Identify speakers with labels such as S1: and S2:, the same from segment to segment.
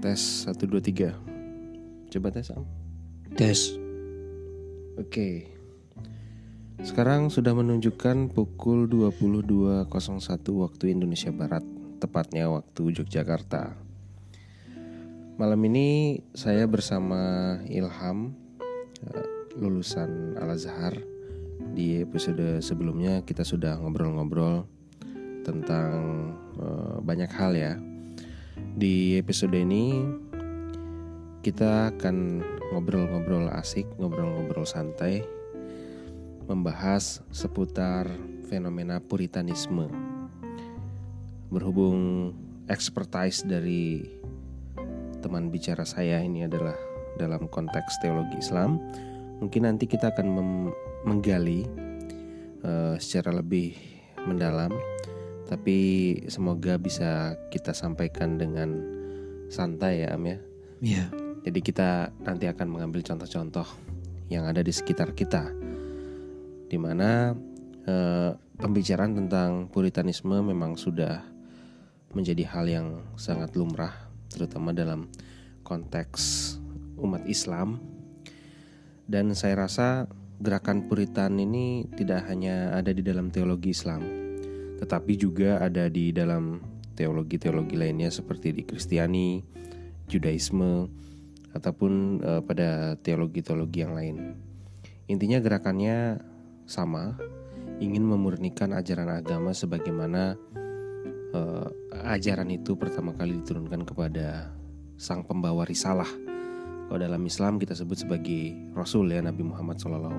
S1: Tes 1 2 3. Coba tes Am.
S2: Tes.
S1: Oke. Sekarang sudah menunjukkan pukul 22.01 waktu Indonesia Barat, tepatnya waktu Yogyakarta. Malam ini saya bersama Ilham eh, lulusan Al Azhar. Di episode sebelumnya kita sudah ngobrol-ngobrol tentang eh, banyak hal ya. Di episode ini kita akan ngobrol-ngobrol asik, ngobrol-ngobrol santai, membahas seputar fenomena puritanisme. Berhubung expertise dari teman bicara saya ini adalah dalam konteks teologi Islam, mungkin nanti kita akan menggali uh, secara lebih mendalam, tapi semoga bisa kita sampaikan dengan santai ya Am ya.
S2: Iya.
S1: Jadi kita nanti akan mengambil contoh-contoh yang ada di sekitar kita, di mana eh, pembicaraan tentang puritanisme memang sudah menjadi hal yang sangat lumrah, terutama dalam konteks umat Islam. Dan saya rasa gerakan puritan ini tidak hanya ada di dalam teologi Islam, tetapi juga ada di dalam teologi-teologi lainnya seperti di Kristiani, Judaisme, ataupun uh, pada teologi-teologi yang lain. Intinya gerakannya sama, ingin memurnikan ajaran agama sebagaimana uh, ajaran itu pertama kali diturunkan kepada sang pembawa risalah. Kalau dalam Islam kita sebut sebagai Rasul ya Nabi Muhammad SAW.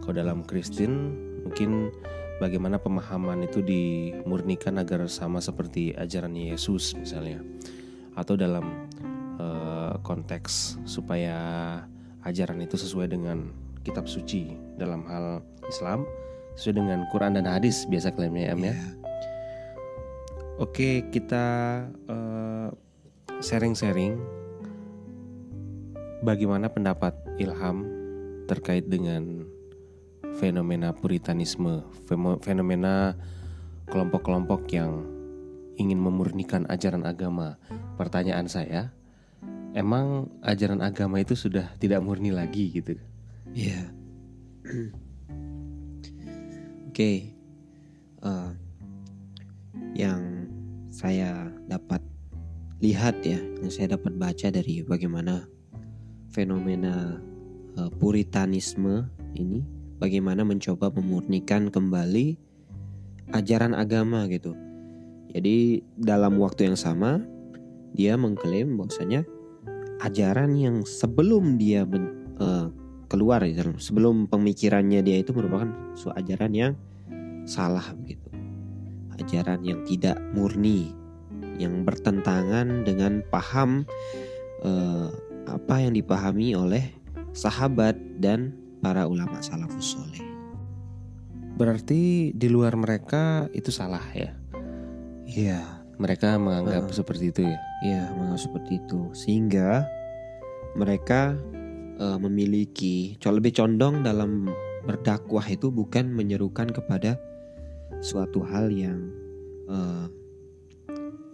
S1: Kalau dalam Kristen mungkin bagaimana pemahaman itu dimurnikan agar sama seperti ajaran Yesus misalnya, atau dalam konteks supaya ajaran itu sesuai dengan kitab suci dalam hal Islam sesuai dengan Quran dan hadis biasa klaimnya ya. Yeah. Oke kita sharing-sharing uh, bagaimana pendapat Ilham terkait dengan fenomena puritanisme, fenomena kelompok-kelompok yang ingin memurnikan ajaran agama. Pertanyaan saya, emang ajaran agama itu sudah tidak murni lagi gitu.
S2: Iya. Yeah. Oke. Okay. Uh, eh, yang saya dapat lihat ya, yang saya dapat baca dari bagaimana fenomena uh, puritanisme ini bagaimana mencoba memurnikan kembali ajaran agama gitu. Jadi dalam waktu yang sama dia mengklaim bahwasanya ajaran yang sebelum dia ben, uh, keluar sebelum pemikirannya dia itu merupakan suatu ajaran yang salah begitu ajaran yang tidak murni yang bertentangan dengan paham uh, apa yang dipahami oleh sahabat dan para ulama salafus soleh
S1: berarti di luar mereka itu salah ya
S2: iya
S1: mereka menganggap uh, seperti itu ya?
S2: Iya, menganggap seperti itu. Sehingga mereka uh, memiliki lebih condong dalam berdakwah itu bukan menyerukan kepada suatu hal yang uh,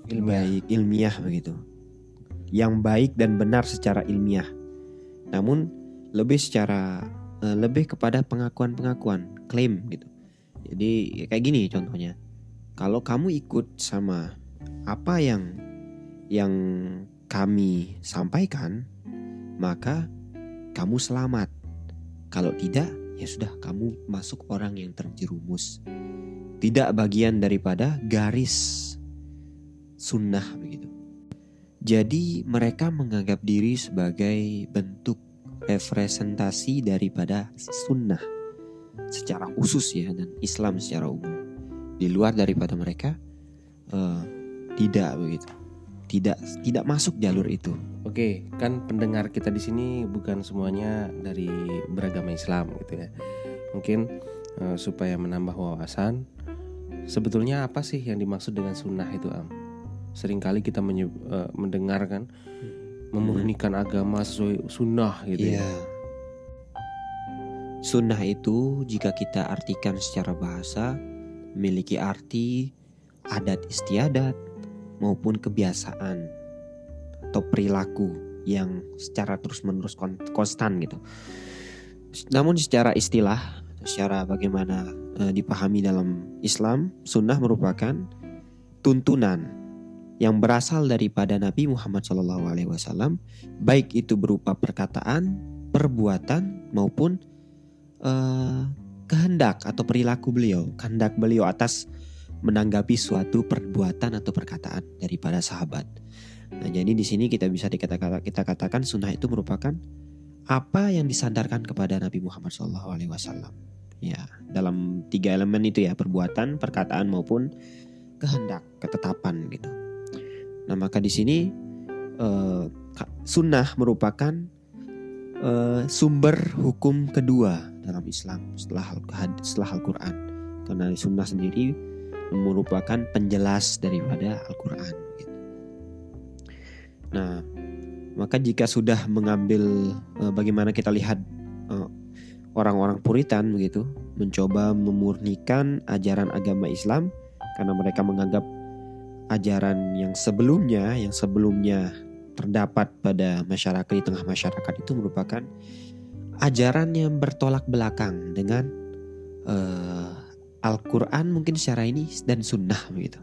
S2: ilmiah. baik ilmiah begitu. Yang baik dan benar secara ilmiah. Namun lebih secara uh, lebih kepada pengakuan-pengakuan, klaim gitu. Jadi kayak gini contohnya. Kalau kamu ikut sama apa yang yang kami sampaikan, maka kamu selamat. Kalau tidak, ya sudah kamu masuk orang yang terjerumus. Tidak bagian daripada garis sunnah begitu. Jadi mereka menganggap diri sebagai bentuk representasi daripada sunnah secara khusus ya dan Islam secara umum. Di luar daripada mereka uh, tidak begitu. Tidak tidak masuk jalur itu.
S1: Oke, kan pendengar kita di sini bukan semuanya dari beragama Islam gitu ya. Mungkin uh, supaya menambah wawasan, sebetulnya apa sih yang dimaksud dengan sunnah itu am? Seringkali kita uh, mendengar kan memurnikan agama sesuai sunnah gitu.
S2: Ya. Iya. Sunnah itu jika kita artikan secara bahasa memiliki arti adat istiadat maupun kebiasaan. atau perilaku yang secara terus-menerus kon- konstan gitu. Namun secara istilah, secara bagaimana eh, dipahami dalam Islam, sunnah merupakan tuntunan yang berasal daripada Nabi Muhammad SAW, baik itu berupa perkataan, perbuatan maupun eh, kehendak atau perilaku beliau, kehendak beliau atas menanggapi suatu perbuatan atau perkataan daripada sahabat. Nah, jadi di sini kita bisa dikatakan kita katakan sunnah itu merupakan apa yang disandarkan kepada Nabi Muhammad SAW. Ya, dalam tiga elemen itu ya perbuatan, perkataan maupun kehendak, ketetapan gitu. Nah, maka di sini ka- sunnah merupakan eh, sumber hukum kedua dalam Islam setelah setelah Al-Qur'an. Karena sunnah sendiri merupakan penjelas daripada Al-Qur'an gitu. Nah, maka jika sudah mengambil eh, bagaimana kita lihat orang-orang Puritan begitu mencoba memurnikan ajaran agama Islam karena mereka menganggap ajaran yang sebelumnya yang sebelumnya terdapat pada masyarakat di tengah masyarakat itu merupakan ajaran yang bertolak belakang dengan eh, Al-Quran mungkin secara ini dan Sunnah begitu.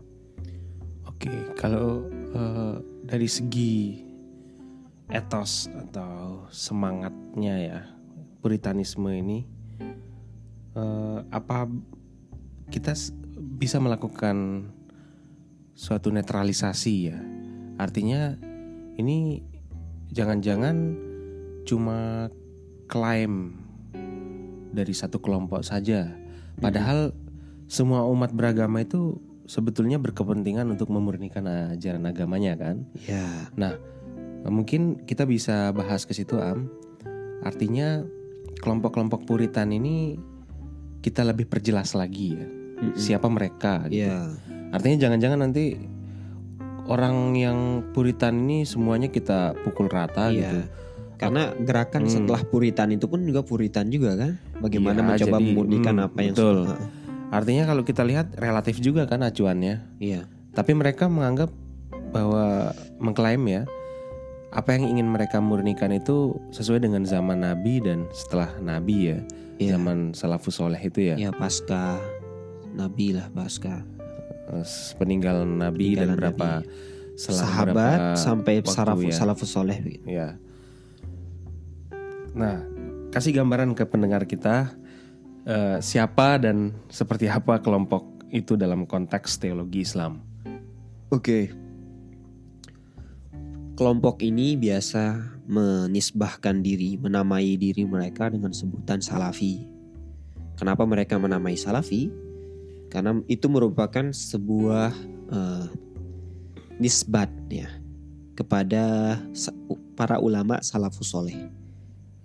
S1: Oke, kalau eh, dari segi etos atau semangatnya ya puritanisme ini eh, apa kita bisa melakukan suatu netralisasi ya artinya ini jangan-jangan cuma klaim dari satu kelompok saja padahal semua umat beragama itu sebetulnya berkepentingan untuk memurnikan ajaran agamanya kan
S2: Ya,
S1: Mungkin kita bisa bahas ke situ Am. Artinya kelompok-kelompok Puritan ini kita lebih perjelas lagi ya.
S2: mm-mm.
S1: Siapa mereka gitu.
S2: Ya,
S1: Artinya jangan-jangan nanti orang yang Puritan ini semuanya kita pukul rata
S2: Iya.
S1: gitu.
S2: karena gerakan
S1: Hmm.
S2: setelah Puritan itu pun juga Puritan juga kan. Bagaimana
S1: Iya,
S2: mencoba
S1: jadi,
S2: memurnikan
S1: hmm,
S2: apa yang
S1: betul.
S2: Heeh.
S1: Artinya kalau kita lihat relatif juga kan acuannya.
S2: Iya,
S1: Tapi mereka menganggap bahwa mengklaim ya apa yang ingin mereka murnikan itu sesuai dengan zaman Nabi dan setelah Nabi ya.
S2: Iya.
S1: Zaman salafus soleh itu ya.
S2: ya pasca Nabi lah pasca
S1: Eh, peninggal Nabi dan
S2: Peninggalan
S1: berapa
S2: Nabi. sahabat
S1: berapa
S2: sampai salafus
S1: ya.
S2: salafus soleh.
S1: Ya. Nah, kasih gambaran ke pendengar kita eh, siapa dan seperti apa kelompok itu dalam konteks teologi Islam.
S2: Oke. Kelompok ini biasa menisbahkan diri, menamai diri mereka dengan sebutan salafi. Kenapa mereka menamai salafi? Karena itu merupakan sebuah eh, nisbat ya kepada para ulama salafus soleh.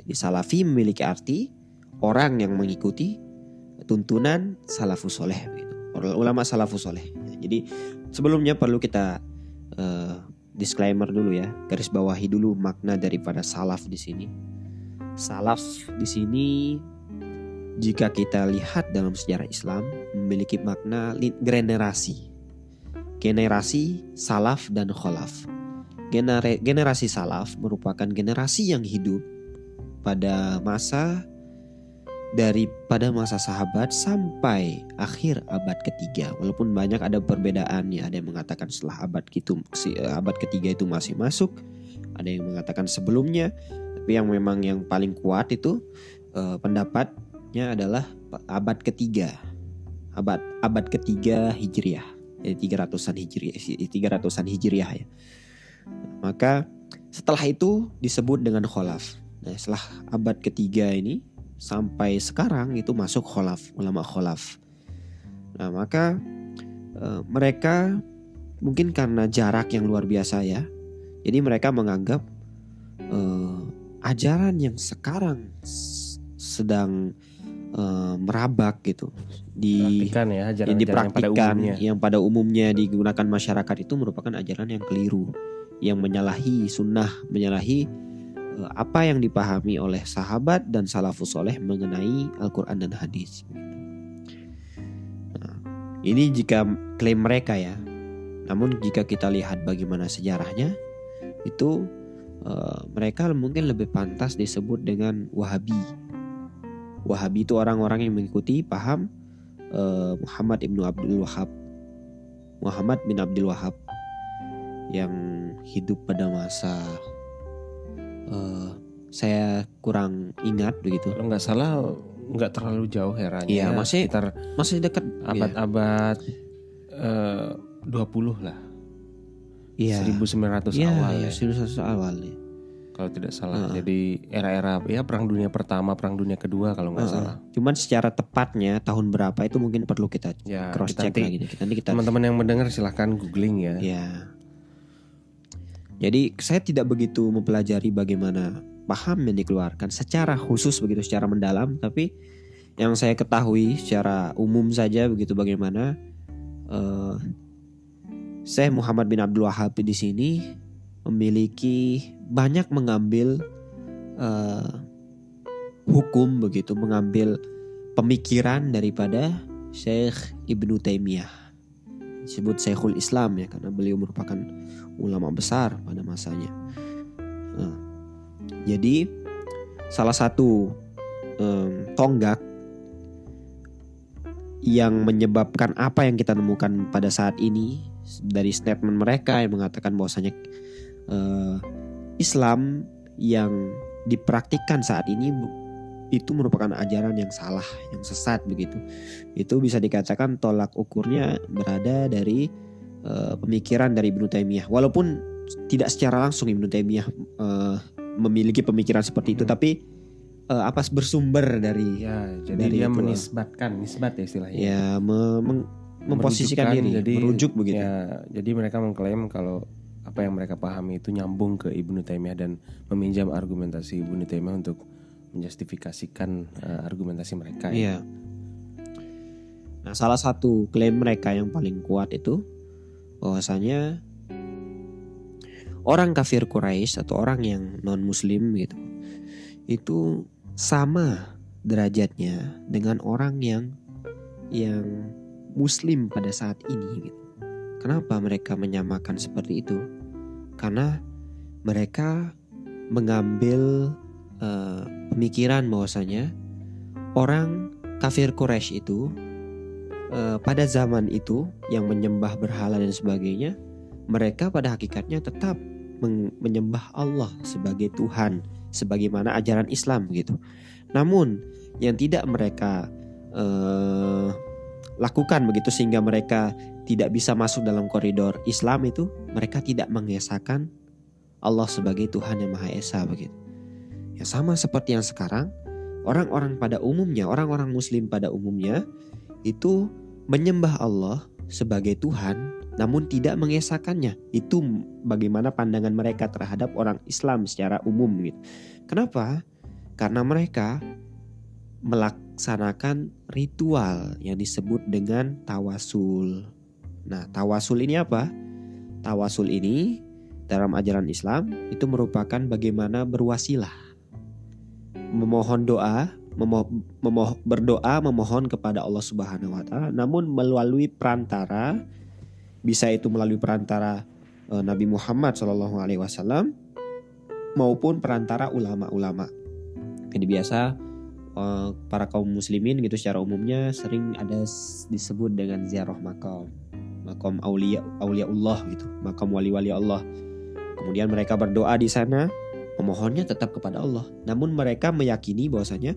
S2: Jadi salafi memiliki arti orang yang mengikuti tuntunan salafus soleh. Gitu. Ulama salafus soleh. Jadi sebelumnya perlu kita eh, disclaimer dulu ya, garis bawahi dulu makna daripada salaf di sini. Salaf di sini jika kita lihat dalam sejarah Islam memiliki makna generasi. Generasi salaf dan kholaf. Genera- generasi salaf merupakan generasi yang hidup pada masa dari pada masa sahabat sampai akhir abad ketiga. Walaupun banyak ada perbedaan ya, ada yang mengatakan setelah abad itu abad ketiga itu masih masuk, ada yang mengatakan sebelumnya. Tapi yang memang yang paling kuat itu eh, pendapatnya adalah abad ketiga, abad abad ketiga hijriah, jadi 300-an hijriah, 300-an hijriah ya. Maka setelah itu disebut dengan kholaf. Nah, setelah abad ketiga ini sampai sekarang itu masuk kholaf, ulama kholaf. Nah, maka eh, mereka mungkin karena jarak yang luar biasa ya. Jadi mereka menganggap eh, ajaran yang sekarang sedang eh, merabak gitu di
S1: Praktikan ya
S2: yang
S1: ajaran-ajaran yang pada umumnya.
S2: yang pada umumnya digunakan masyarakat itu merupakan ajaran yang keliru yang menyalahi sunnah menyalahi eh, apa yang dipahami oleh sahabat dan salafus soleh mengenai Al-Quran dan hadis Nah, ini jika klaim mereka ya namun jika kita lihat bagaimana sejarahnya itu uh, mereka mungkin lebih pantas disebut dengan Wahabi. Wahabi itu orang-orang yang mengikuti paham uh, Muhammad ibnu Abdul Wahab, Muhammad bin Abdul Wahab yang hidup pada masa uh, saya kurang ingat begitu.
S1: Kalau nggak salah nggak terlalu jauh heranya.
S2: Iya, masih
S1: sekitar
S2: masih dekat
S1: abad-abad eh, 20 lah.
S2: Iya.
S1: 1900
S2: Iya,
S1: awal
S2: iya,
S1: ya.
S2: 1900 awal ya.
S1: Kalau tidak salah.
S2: Heeh.
S1: Jadi era-era ya perang dunia pertama, perang dunia kedua kalau nggak
S2: Heeh.
S1: salah.
S2: Cuman secara tepatnya tahun berapa itu mungkin perlu kita
S1: Ya,
S2: cross
S1: kita
S2: check
S1: nanti
S2: lagi. Nanti kita
S1: teman-teman yang mendengar silahkan googling ya.
S2: Ya. Jadi saya tidak begitu mempelajari bagaimana paham yang dikeluarkan secara khusus begitu secara mendalam, tapi yang saya ketahui secara umum saja begitu bagaimana eh Syekh Muhammad bin Abdul Wahab di sini memiliki banyak mengambil eh, hukum begitu, mengambil pemikiran daripada Syekh Ibnu Taimiyah disebut Syekhul Islam ya karena beliau merupakan ulama besar pada masanya. Nah, jadi salah satu em, tonggak yang menyebabkan apa yang kita temukan pada saat ini dari statement mereka yang mengatakan bahwasanya eh, Islam yang dipraktikkan saat ini itu merupakan ajaran yang salah, yang sesat begitu. Itu bisa dikatakan tolak ukurnya berada dari eh, pemikiran dari Ibnu Taimiyah. Walaupun tidak secara langsung Ibnu Taimiyah eh, memiliki pemikiran seperti itu,
S1: Hmm.
S2: tapi eh, apa bersumber dari
S1: Ya, jadi
S2: Dari
S1: dia
S2: itu,
S1: menisbatkan, nisbat ya istilahnya.
S2: ya me- memposisikan diri,
S1: jadi,
S2: merujuk begitu.
S1: Ya, jadi mereka mengklaim kalau apa yang mereka pahami itu nyambung ke Ibnu Taimiyah dan meminjam argumentasi Ibnu Taimiyah untuk menjustifikasikan eh, argumentasi mereka. ya.
S2: Iya. Nah, salah satu klaim mereka yang paling kuat itu bahwasanya orang kafir Quraisy atau orang yang non muslim gitu itu sama derajatnya dengan orang yang yang muslim pada saat ini gitu. Kenapa mereka menyamakan seperti itu? Karena mereka mengambil eh, pemikiran bahwasanya orang kafir Quraisy itu eh, pada zaman itu yang menyembah berhala dan sebagainya, mereka pada hakikatnya tetap menyembah Allah sebagai Tuhan, sebagaimana ajaran Islam gitu. Namun yang tidak mereka eh, lakukan begitu sehingga mereka tidak bisa masuk dalam koridor Islam itu, mereka tidak mengesahkan Allah sebagai Tuhan yang Maha Esa begitu. Ya sama seperti yang sekarang, orang-orang pada umumnya, orang-orang muslim pada umumnya itu menyembah Allah sebagai Tuhan namun tidak mengesahkannya. Itu bagaimana pandangan mereka terhadap orang Islam secara umum gitu. Kenapa? Karena mereka melaksanakan ritual yang disebut dengan tawasul. Nah, tawasul ini apa? Tawasul ini dalam ajaran Islam itu merupakan bagaimana berwasilah. Memohon doa, memoh, memoh- berdoa memohon kepada Allah Subhanahu wa taala namun melalui perantara bisa itu melalui perantara eh, Nabi Muhammad wasallam maupun perantara ulama-ulama. Jadi biasa eh, para kaum muslimin gitu secara umumnya sering ada disebut dengan ziarah makam makam aulia auliaullah gitu. Makam wali-wali Allah. Kemudian mereka berdoa di sana. Memohonnya tetap kepada Allah. Namun mereka meyakini bahwasanya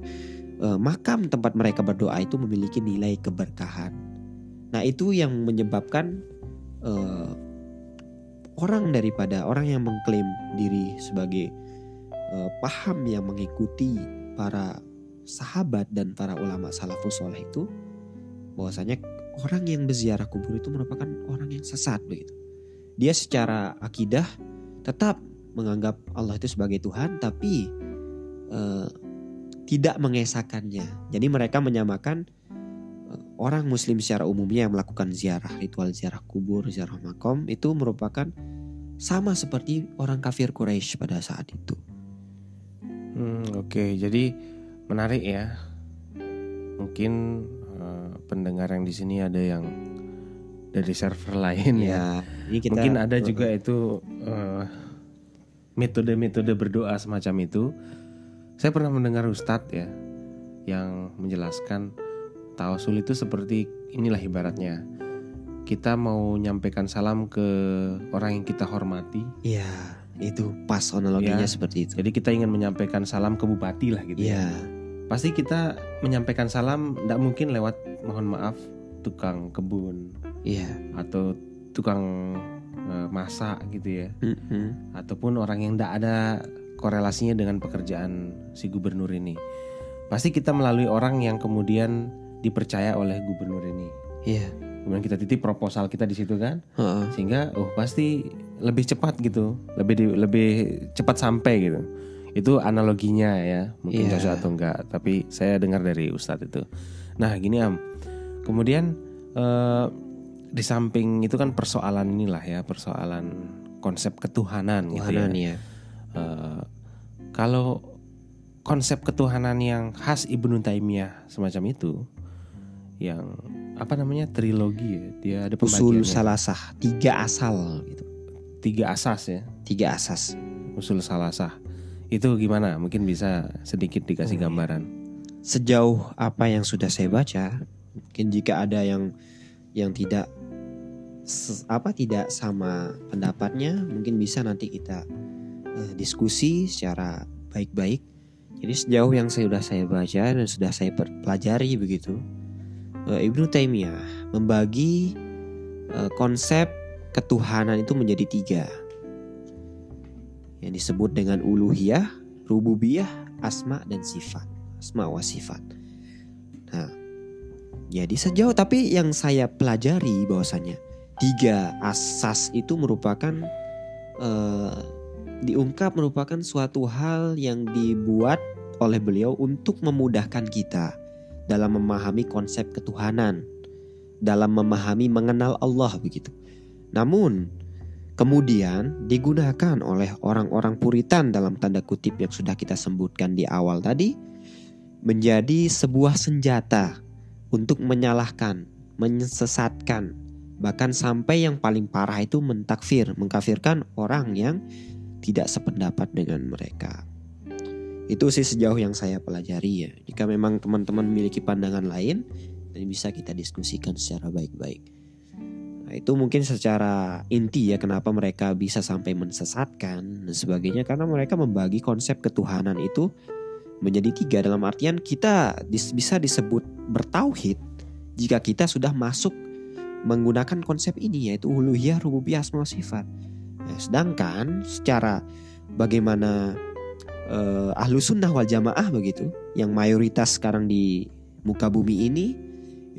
S2: eh, makam tempat mereka berdoa itu memiliki nilai keberkahan. Nah itu yang menyebabkan eh, orang daripada orang yang mengklaim diri sebagai eh, paham yang mengikuti para sahabat dan para ulama salafus soleh itu bahwasanya orang yang berziarah kubur itu merupakan orang yang sesat begitu. Dia secara akidah tetap menganggap Allah itu sebagai Tuhan tapi eh, tidak mengesahkannya. Jadi mereka menyamakan eh, orang muslim secara umumnya yang melakukan ziarah, ritual ziarah kubur, ziarah makom itu merupakan sama seperti orang kafir Quraisy pada saat itu.
S1: Hmm, Oke, jadi menarik ya. Mungkin pendengar yang di sini ada yang dari server lain ya.
S2: Ya, ini kita
S1: Mungkin ada juga itu eh, metode-metode berdoa semacam itu, saya pernah mendengar Ustadz ya yang menjelaskan tawasul itu seperti inilah ibaratnya kita mau nyampaikan salam ke orang yang kita hormati.
S2: Iya, itu pas analoginya
S1: Ya.
S2: seperti itu.
S1: Jadi kita ingin menyampaikan salam ke bupati lah gitu. ya. Pasti kita menyampaikan salam tidak mungkin lewat mohon maaf tukang kebun
S2: iya.
S1: atau tukang eh, masak gitu ya.
S2: Mm-mm.
S1: ataupun orang yang tidak ada korelasinya dengan pekerjaan si gubernur ini. Pasti kita melalui orang yang kemudian dipercaya oleh gubernur ini.
S2: Iya.
S1: Kemudian kita titip proposal kita di situ kan,
S2: Heeh.
S1: sehingga oh pasti lebih cepat gitu, lebih di- lebih cepat sampai gitu. Itu analoginya ya, mungkin
S2: Iya.
S1: cocok atau enggak, tapi saya dengar dari Ustadz itu. Nah gini am, kemudian eh, di samping itu kan persoalan inilah ya, persoalan konsep ketuhanan, gitu ya.
S2: Ya.
S1: Eh, kalau konsep ketuhanan yang khas Ibnu Taimiyah semacam itu yang apa namanya trilogi ya dia ada
S2: Usul salasah, tiga asal gitu.
S1: tiga asas ya
S2: Tiga asas.
S1: usul salasah itu gimana mungkin bisa sedikit dikasih
S2: Oh, iya.
S1: gambaran
S2: Sejauh apa yang sudah saya baca, mungkin jika ada yang yang tidak apa tidak sama pendapatnya, mungkin bisa nanti kita eh, diskusi secara baik-baik. Jadi sejauh yang saya sudah saya baca dan sudah saya pelajari begitu, eh, Ibnu Taimiyah membagi eh, konsep ketuhanan itu menjadi tiga, yang disebut dengan uluhiyah, rububiyah, asma dan sifat, asma wa sifat. Nah, jadi sejauh tapi yang saya pelajari bahwasanya tiga asas itu merupakan eh, diungkap merupakan suatu hal yang dibuat oleh beliau untuk memudahkan kita dalam memahami konsep ketuhanan, dalam memahami mengenal Allah begitu. Namun kemudian digunakan oleh orang-orang puritan dalam tanda kutip yang sudah kita sebutkan di awal tadi menjadi sebuah senjata untuk menyalahkan, menyesatkan, bahkan sampai yang paling parah itu mentakfir, mengkafirkan orang yang tidak sependapat dengan mereka. Itu sih sejauh yang saya pelajari ya. Jika memang teman-teman memiliki pandangan lain, dan bisa kita diskusikan secara baik-baik. Nah, itu mungkin secara inti ya kenapa mereka bisa sampai mensesatkan dan sebagainya karena mereka membagi konsep ketuhanan itu menjadi tiga dalam artian kita bisa disebut bertauhid jika kita sudah masuk menggunakan konsep ini yaitu uluhiyah, rububiyah, asma sifat. Nah, sedangkan secara bagaimana eh, ahlu sunnah wal jamaah begitu yang mayoritas sekarang di muka bumi ini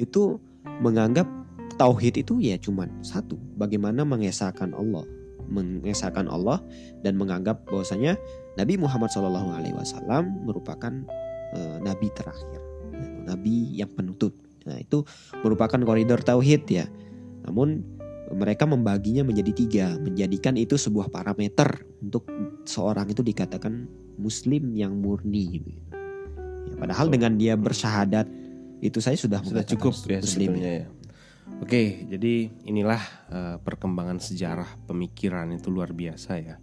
S2: itu menganggap tauhid itu ya cuman satu bagaimana mengesahkan Allah mengesahkan Allah dan menganggap bahwasanya Nabi Muhammad SAW merupakan eh, nabi terakhir nabi yang penutup nah itu merupakan koridor tauhid ya. Namun mereka membaginya menjadi tiga menjadikan itu sebuah parameter untuk seorang itu dikatakan muslim yang murni. Ya, padahal dengan dia bersyahadat itu saya sudah
S1: sudah cukup ya
S2: muslim
S1: ya Oke, jadi inilah eh, perkembangan sejarah pemikiran itu luar biasa ya.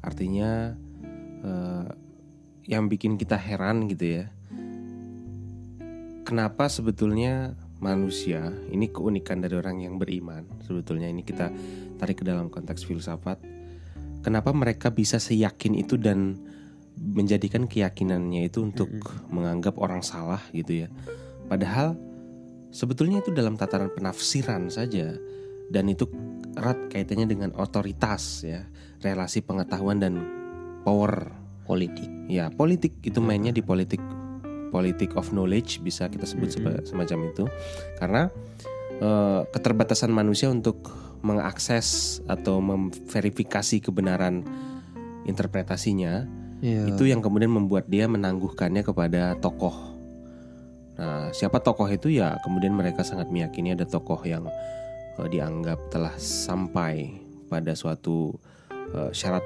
S1: Artinya eh, yang bikin kita heran gitu ya. Kenapa sebetulnya manusia ini keunikan dari orang yang beriman sebetulnya ini kita tarik ke dalam konteks filsafat. Kenapa mereka bisa seyakin itu dan menjadikan keyakinannya itu untuk menganggap orang salah gitu ya. Padahal sebetulnya itu dalam tataran penafsiran saja dan itu erat kaitannya dengan otoritas ya, relasi pengetahuan dan power.
S2: politik
S1: Ya, politik itu mainnya di politik politik of knowledge bisa kita sebut seba- semacam itu. Karena eh, keterbatasan manusia untuk mengakses atau memverifikasi kebenaran interpretasinya
S2: Ya.
S1: itu yang kemudian membuat dia menangguhkannya kepada tokoh. Nah, siapa tokoh itu ya kemudian mereka sangat meyakini ada tokoh yang eh, dianggap telah sampai pada suatu eh, syarat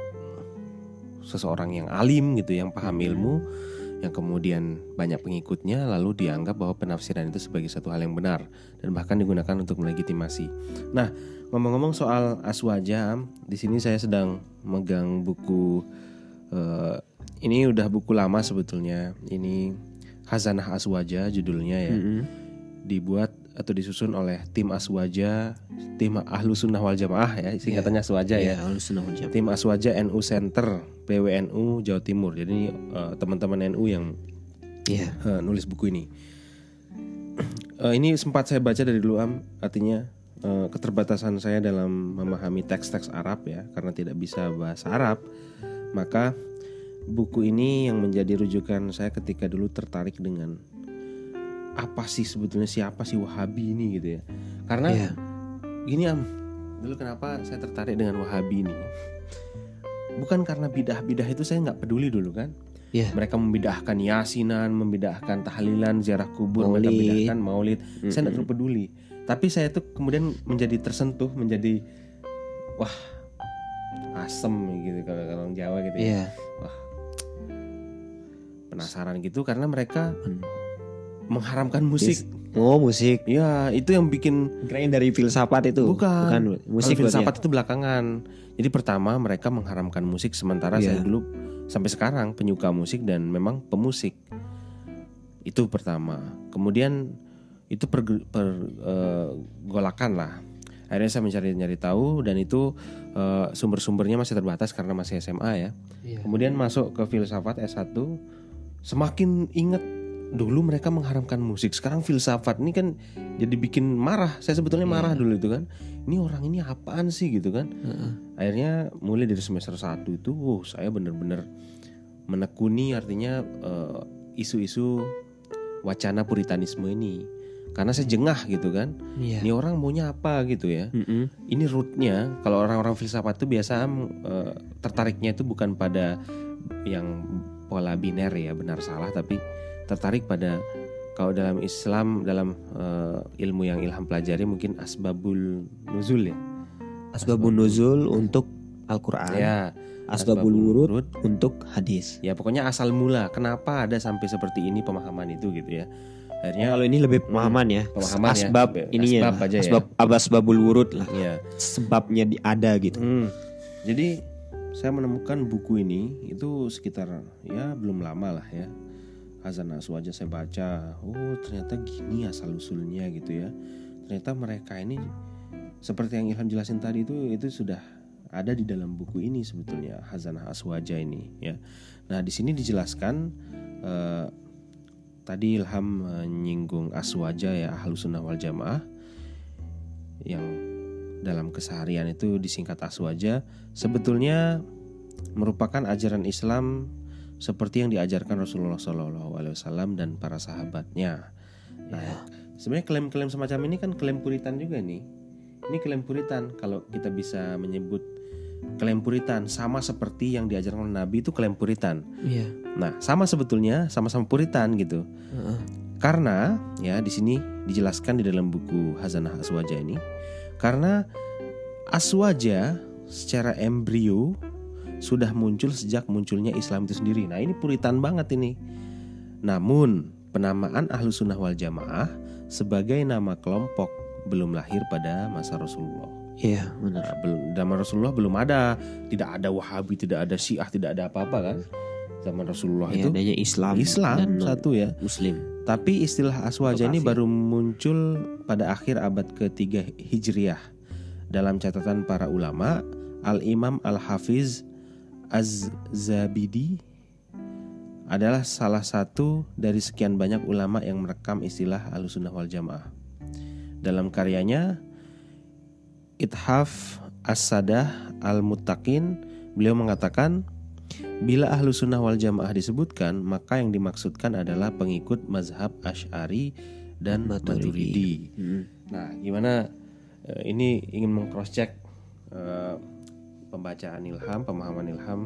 S1: seseorang yang alim gitu, yang paham ilmu, yang kemudian banyak pengikutnya lalu dianggap bahwa penafsiran itu sebagai satu hal yang benar dan bahkan digunakan untuk melegitimasi. Nah, ngomong-ngomong soal aswaja, di sini saya sedang megang buku eh, ini udah buku lama sebetulnya. Ini Hazanah Aswaja judulnya ya.
S2: Mm-mm.
S1: Dibuat atau disusun oleh tim Aswaja, tim Ahlu Sunnah wal Jamaah ya, singkatannya Aswaja ya.
S2: Iya, Sunnah wal Jamaah.
S1: Tim Aswaja NU Center PWNU Jawa Timur. Jadi eh, teman-teman NU yang
S2: Iya.
S1: eh, nulis buku ini. Eh, ini sempat saya baca dari dulu am, artinya eh, keterbatasan saya dalam memahami teks-teks Arab ya, karena tidak bisa bahasa Arab, maka buku ini yang menjadi rujukan saya ketika dulu tertarik dengan apa sih sebetulnya siapa sih Wahabi ini gitu ya, karena
S2: Iya.
S1: gini am, dulu kenapa saya tertarik dengan Wahabi ini? Bukan karena bidah-bidah itu saya nggak peduli dulu kan,
S2: Iya.
S1: mereka membidahkan yasinan, membidahkan tahlilan, ziarah kubur, mereka
S2: Maulid.
S1: bidahkan maulid. Saya tidak terlalu peduli. Tapi saya tuh kemudian menjadi tersentuh, menjadi wah asem gitu kalau kalau orang Jawa gitu ya.
S2: Iya.
S1: Penasaran gitu karena mereka
S2: Hmm.
S1: mengharamkan musik.
S2: Oh, musik.
S1: Ya, itu yang bikin
S2: Kirain dari filsafat itu.
S1: Bukan.
S2: musik
S1: Kalau
S2: berarti ya?
S1: filsafat itu belakangan. Jadi pertama mereka mengharamkan musik sementara
S2: Iya.
S1: saya dulu sampai sekarang penyuka musik dan memang pemusik. Itu pertama. Kemudian itu pergolakan lah. Akhirnya saya mencari-nyari tahu dan itu eh, sumber-sumbernya masih terbatas karena masih SMA ya.
S2: Iya.
S1: Kemudian masuk ke filsafat S1 semakin ingat dulu mereka mengharamkan musik. Sekarang filsafat ini kan jadi bikin marah. Saya sebetulnya marah dulu itu kan. Ini orang ini apaan sih gitu kan.
S2: Heeh.
S1: Akhirnya mulai dari semester 1 itu wow, saya benar-benar menekuni artinya eh, isu-isu wacana puritanisme ini. Karena saya jengah gitu kan.
S2: Iya.
S1: Ini orang maunya apa gitu ya
S2: Mm-mm.
S1: ini rootnya kalau orang-orang filsafat itu biasa eh, tertariknya itu bukan pada yang pola biner ya benar salah tapi tertarik pada kalau dalam Islam dalam eh, ilmu yang Ilham pelajari mungkin asbabul nuzul ya
S2: Asbabun nuzul untuk Al-Qur'an.
S1: ya
S2: Asbabul wurud untuk hadis.
S1: ya pokoknya asal mula kenapa ada sampai seperti ini pemahaman itu gitu ya akhirnya
S2: Kalau ini lebih pemahaman ya.
S1: Pemahaman ya.
S2: asbab ini ya.
S1: Asbab aja ya.
S2: asbab asbabul wurud lah.
S1: ya
S2: Sebabnya di ada gitu.
S1: Hmm. Jadi saya menemukan buku ini itu sekitar ya belum lama lah ya. Hazan Aswaja saya baca, oh ternyata gini asal usulnya gitu ya. Ternyata mereka ini seperti yang Ilham jelasin tadi itu itu sudah ada di dalam buku ini sebetulnya Hazanah Aswaja ini ya. Nah di sini dijelaskan eh, tadi Ilham menyinggung Aswaja ya Ahlus Sunnah wal Jamaah yang dalam keseharian itu disingkat Aswaja sebetulnya merupakan ajaran Islam seperti yang diajarkan Rasulullah SAW dan para sahabatnya. Nah,
S2: Ya.
S1: sebenarnya klaim-klaim semacam ini kan klaim puritan juga nih. Ini klaim puritan kalau kita bisa menyebut klaim puritan sama seperti yang diajarkan oleh Nabi itu klaim puritan.
S2: Iya.
S1: Nah, sama sebetulnya sama-sama puritan gitu.
S2: Heeh.
S1: Karena ya di sini dijelaskan di dalam buku Hazanah Aswaja ini karena Aswaja secara embrio sudah muncul sejak munculnya Islam itu sendiri. Nah, ini puritan banget ini. Namun, penamaan Ahlus Sunnah wal Jamaah sebagai nama kelompok belum lahir pada masa Rasulullah.
S2: Iya, benar.
S1: Nah, belum zaman Rasulullah belum ada, tidak ada Wahabi, tidak ada Syiah, tidak ada apa-apa kan. Zaman Rasulullah
S2: Iya,
S1: itu
S2: adanya Islam,
S1: Islam
S2: dan
S1: satu ya.
S2: Muslim.
S1: Tapi istilah aswaja ini baru muncul pada akhir abad ketiga Hijriah. Dalam catatan para ulama, Al-Imam Al-Hafiz Az-Zabidi adalah salah satu dari sekian banyak ulama yang merekam istilah Ahlussunnah wal Jamaah. Dalam karyanya Ithaf As-Sadah Al-Muttaqin, beliau mengatakan Bila ahlu sunnah wal jamaah disebutkan, maka yang dimaksudkan adalah pengikut mazhab Ash'ari dan
S2: Maturidi.
S1: Maturidi.
S2: Mm.
S1: Nah, gimana eh, ini ingin mengcross check eh, pembacaan ilham, pemahaman ilham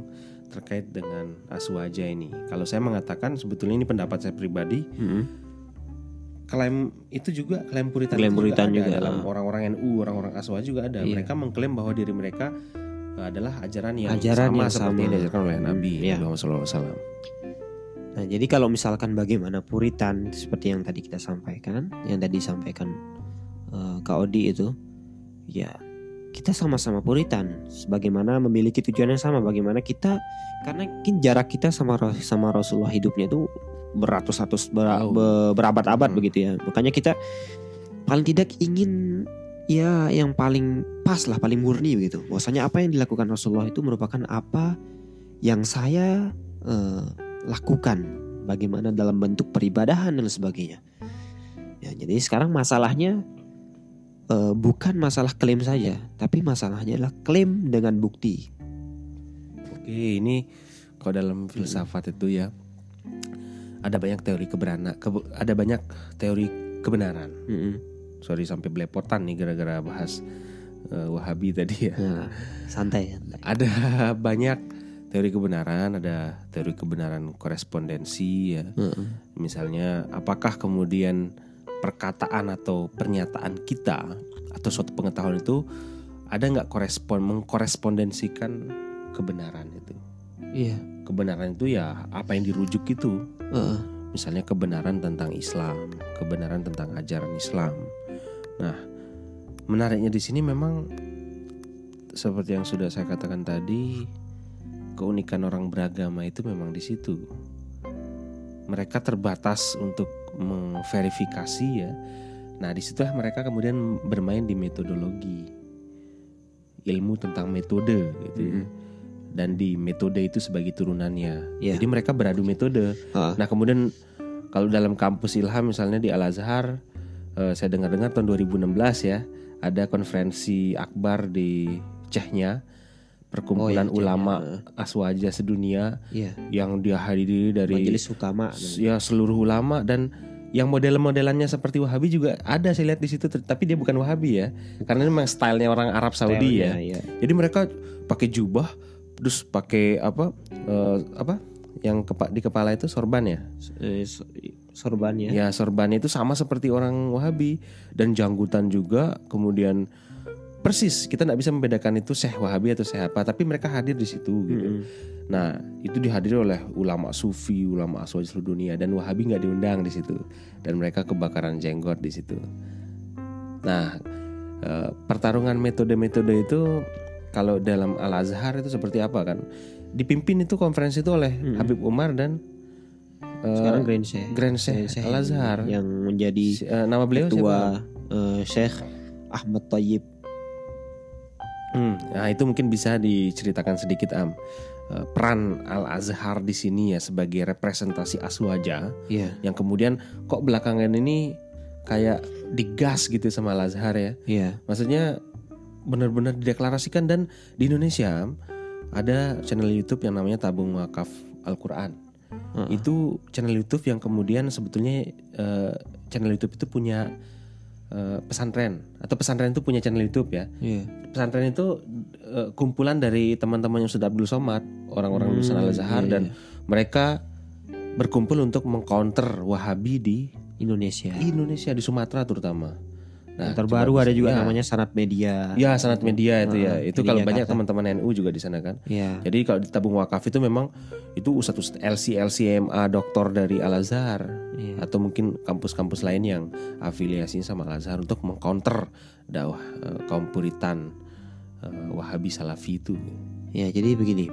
S1: terkait dengan aswaja ini. Kalau saya mengatakan sebetulnya ini pendapat saya pribadi,
S2: Mm.
S1: klaim itu juga klaim puritan,
S2: Klaim puritan
S1: ada
S2: juga,
S1: dalam
S2: ah.
S1: orang-orang NU, orang-orang aswa juga ada.
S2: Iya.
S1: Mereka mengklaim bahwa diri mereka adalah ajaran yang
S2: Ajaran
S1: sama
S2: yang
S1: seperti
S2: sama.
S1: yang diajarkan oleh Nabi
S2: Iya.
S1: Muhammad SAW.
S2: Nah, jadi kalau misalkan bagaimana Puritan seperti yang tadi kita sampaikan, yang tadi disampaikan uh, Kak Odi itu, ya kita sama-sama Puritan, sebagaimana memiliki tujuan yang sama, bagaimana kita karena mungkin jarak kita sama sama Rasulullah hidupnya itu beratus-ratus ber, be- berabad-abad
S1: Hmm.
S2: begitu ya. Makanya kita paling tidak ingin ya yang paling pas lah, paling murni begitu. Bahwasanya apa yang dilakukan Rasulullah itu merupakan apa yang saya eh, lakukan, bagaimana dalam bentuk peribadahan dan sebagainya. Ya, jadi sekarang masalahnya eh, bukan masalah klaim saja, tapi masalahnya adalah klaim dengan bukti.
S1: Oke, ini kalau dalam filsafat itu ya ada banyak teori keberana, kebe- ada banyak teori kebenaran.
S2: Mm-mm.
S1: Sorry sampai belepotan nih gara-gara bahas eh, Wahabi tadi ya.
S2: Nah, santai, santai.
S1: Ada banyak teori kebenaran, ada teori kebenaran korespondensi ya.
S2: Heeh.
S1: Misalnya apakah kemudian perkataan atau pernyataan kita atau suatu pengetahuan itu ada nggak korespon mengkorespondensikan kebenaran itu?
S2: Iya.
S1: Kebenaran itu ya apa yang dirujuk itu.
S2: Heeh.
S1: Misalnya kebenaran tentang Islam, kebenaran tentang ajaran Islam. Nah, menariknya di sini memang seperti yang sudah saya katakan tadi, keunikan orang beragama itu memang di situ. Mereka terbatas untuk memverifikasi ya. Nah, di situlah mereka kemudian bermain di metodologi, ilmu tentang metode gitu ya.
S2: Mm-mm.
S1: Dan di metode itu sebagai turunannya.
S2: Iya.
S1: Jadi mereka beradu metode.
S2: Heeh.
S1: Nah kemudian kalau dalam kampus Ilham misalnya di Al Azhar, eh, saya dengar-dengar tahun 2016 ya ada konferensi akbar di Chechnya, perkumpulan
S2: Oh, iya,
S1: ulama
S2: Chechnya.
S1: aswaja sedunia
S2: Iya.
S1: yang dihadiri dari
S2: Majelis Hukama.
S1: ya seluruh ulama dan yang model-modelannya seperti Wahabi juga ada saya lihat di situ tapi dia bukan Wahabi ya karena ini memang stylenya orang Arab Saudi ya
S2: Stylenya, iya.
S1: jadi mereka pakai jubah terus pakai apa eh, apa yang kepa- di kepala itu sorban ya
S2: Eh, sorbannya.
S1: Ya sorban itu sama seperti orang Wahabi dan janggutan juga. Kemudian persis kita nggak bisa membedakan itu Syekh Wahabi atau Syekh apa, tapi mereka hadir di situ. Gitu.
S2: Mm-mm.
S1: Nah itu dihadiri oleh ulama Sufi, ulama aswaj seluruh dunia dan Wahabi nggak diundang di situ dan mereka kebakaran jenggot di situ. Nah eh, pertarungan metode-metode itu kalau dalam Al Azhar itu seperti apa kan? Dipimpin itu konferensi itu oleh
S2: Mm-mm.
S1: Habib Umar dan
S2: Sekarang Grand Sheikh.
S1: Grand Sheikh
S2: Sheikh
S1: Al Azhar.
S2: yang menjadi
S1: eh, nama beliau siapa?
S2: ketua eh, Sheikh Ahmad Tayyib.
S1: Hmm, nah itu mungkin bisa diceritakan sedikit am Eh, peran Al Azhar di sini ya sebagai representasi aswaja
S2: Iya.
S1: yang kemudian kok belakangan ini kayak digas gitu sama Al Azhar ya.
S2: Iya.
S1: Maksudnya benar-benar dideklarasikan dan di Indonesia ada channel YouTube yang namanya Tabung Wakaf Al-Qur'an.
S2: Heeh.
S1: Itu channel YouTube yang kemudian sebetulnya eh, channel YouTube itu punya eh, pesantren atau pesantren itu punya channel YouTube ya.
S2: Iya.
S1: pesantren itu eh, kumpulan dari teman-teman yang sudah Abdul Somad, orang-orang lulusan
S2: Hmm,
S1: Al Azhar
S2: iya,
S1: dan
S2: iya.
S1: mereka berkumpul untuk mengcounter Wahabi di
S2: Indonesia.
S1: Indonesia di Sumatera terutama.
S2: Yang terbaru ada juga
S1: ya.
S2: namanya Sanat Media.
S1: Ya, sanat media itu ya.
S2: Heeh,
S1: Itu kalau banyak teman-teman NU juga di sana kan.
S2: Iya.
S1: Jadi kalau di tabung wakaf itu memang itu ustadz LC LCMA doktor dari Al Azhar
S2: Iya.
S1: atau mungkin kampus-kampus lain yang afiliasinya sama Al Azhar untuk mengcounter dakwah eh, kaum puritan eh, Wahabi Salafi itu.
S2: Ya, jadi begini.